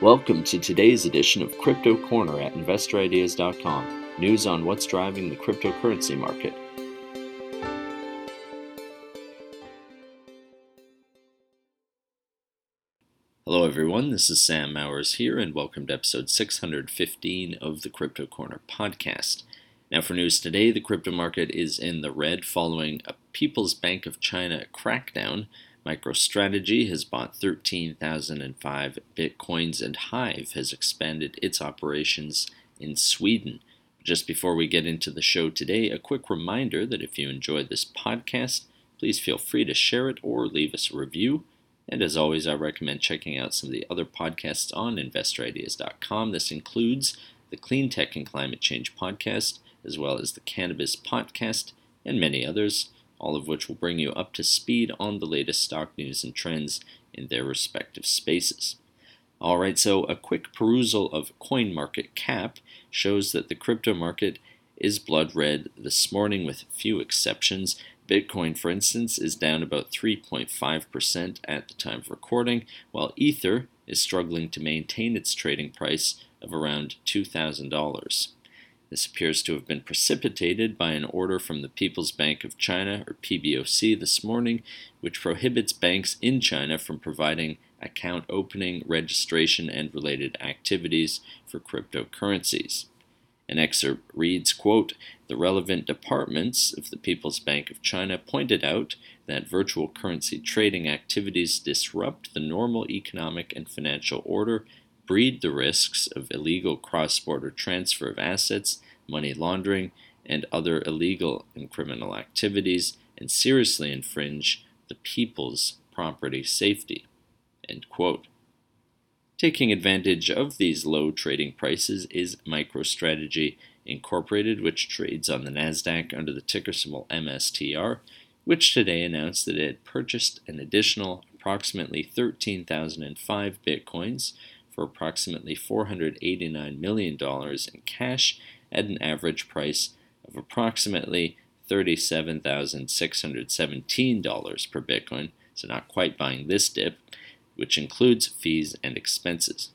Welcome to today's edition of Crypto Corner at InvestorIdeas.com. News on what's driving the cryptocurrency market. Hello, everyone. This is Sam Mowers here, and welcome to episode 615 of the Crypto Corner podcast. Now, for news today, the crypto market is in the red following a People's Bank of China crackdown MicroStrategy has bought 13,005 bitcoins, and Hive has expanded its operations in Sweden. Just before we get into the show today, a quick reminder that if you enjoyed this podcast, please feel free to share it or leave us a review. And as always, I recommend checking out some of the other podcasts on investorideas.com. This includes the Clean Tech and Climate Change podcast, as well as the Cannabis podcast, and many others all of which will bring you up to speed on the latest stock news and trends in their respective spaces. Alright, so a quick perusal of CoinMarketCap shows that the crypto market is blood red this morning with few exceptions. Bitcoin, for instance, is down about 3.5% at the time of recording, while Ether is struggling to maintain its trading price of around $2,000. This appears to have been precipitated by an order from the People's Bank of China, or PBOC, this morning, which prohibits banks in China from providing account opening, registration, and related activities for cryptocurrencies. An excerpt reads, quote, The relevant departments of the People's Bank of China pointed out that virtual currency trading activities disrupt the normal economic and financial order breed the risks of illegal cross border transfer of assets, money laundering, and other illegal and criminal activities, and seriously infringe the people's property safety. Taking advantage of these low trading prices is MicroStrategy Incorporated, which trades on the NASDAQ under the ticker symbol MSTR, which today announced that it had purchased an additional approximately 13,005 bitcoins for approximately $489 million in cash at an average price of approximately $37,617 per Bitcoin, so not quite buying this dip, which includes fees and expenses.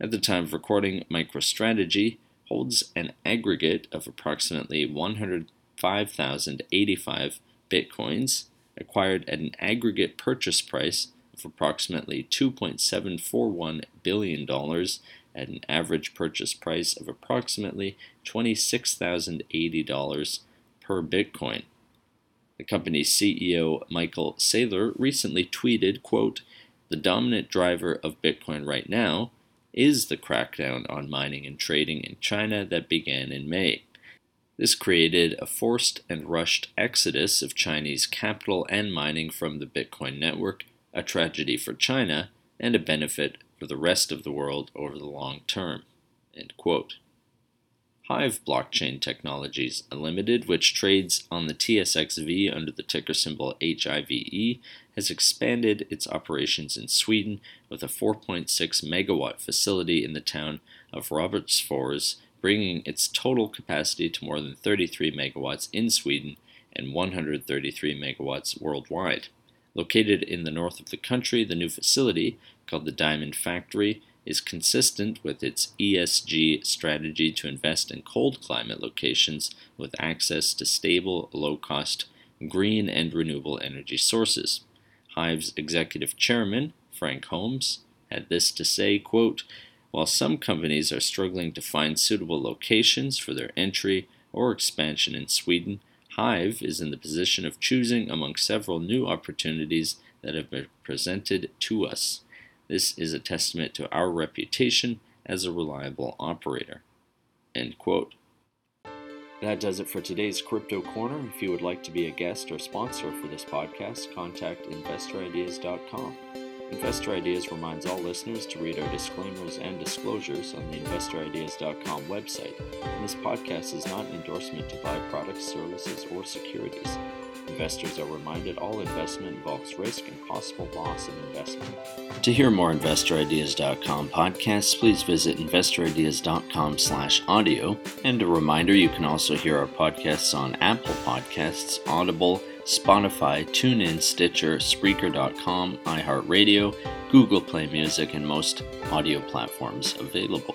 At the time of recording, MicroStrategy holds an aggregate of approximately 105,085 Bitcoins, acquired at an aggregate purchase price of approximately $2.741 billion at an average purchase price of approximately $26,080 per Bitcoin. The company's CEO, Michael Saylor, recently tweeted, quote, The dominant driver of Bitcoin right now is the crackdown on mining and trading in China that began in May. This created a forced and rushed exodus of Chinese capital and mining from the Bitcoin network a tragedy for China, and a benefit for the rest of the world over the long term. Hive Blockchain Technologies Limited, which trades on the TSXV under the ticker symbol HIVE, has expanded its operations in Sweden with a 4.6 megawatt facility in the town of Robertsfors, bringing its total capacity to more than 33 megawatts in Sweden and 133 megawatts worldwide. Located in the north of the country, the new facility, called the Diamond Factory, is consistent with its ESG strategy to invest in cold climate locations with access to stable, low cost, green, and renewable energy sources. Hive's executive chairman, Frank Holmes, had this to say quote, While some companies are struggling to find suitable locations for their entry or expansion in Sweden, Hive is in the position of choosing among several new opportunities that have been presented to us. This is a testament to our reputation as a reliable operator. End quote. That does it for today's Crypto Corner. If you would like to be a guest or sponsor for this podcast, contact investorideas.com. Investor Ideas reminds all listeners to read our disclaimers and disclosures on the investorideas.com website. And this podcast is not an endorsement to buy products, services, or securities. Investors are reminded all investment involves risk and possible loss of investment. To hear more InvestorIdeas.com podcasts, please visit InvestorIdeas.com slash audio. And a reminder, you can also hear our podcasts on Apple Podcasts, Audible, Spotify, TuneIn, Stitcher, Spreaker.com, iHeartRadio, Google Play Music, and most audio platforms available.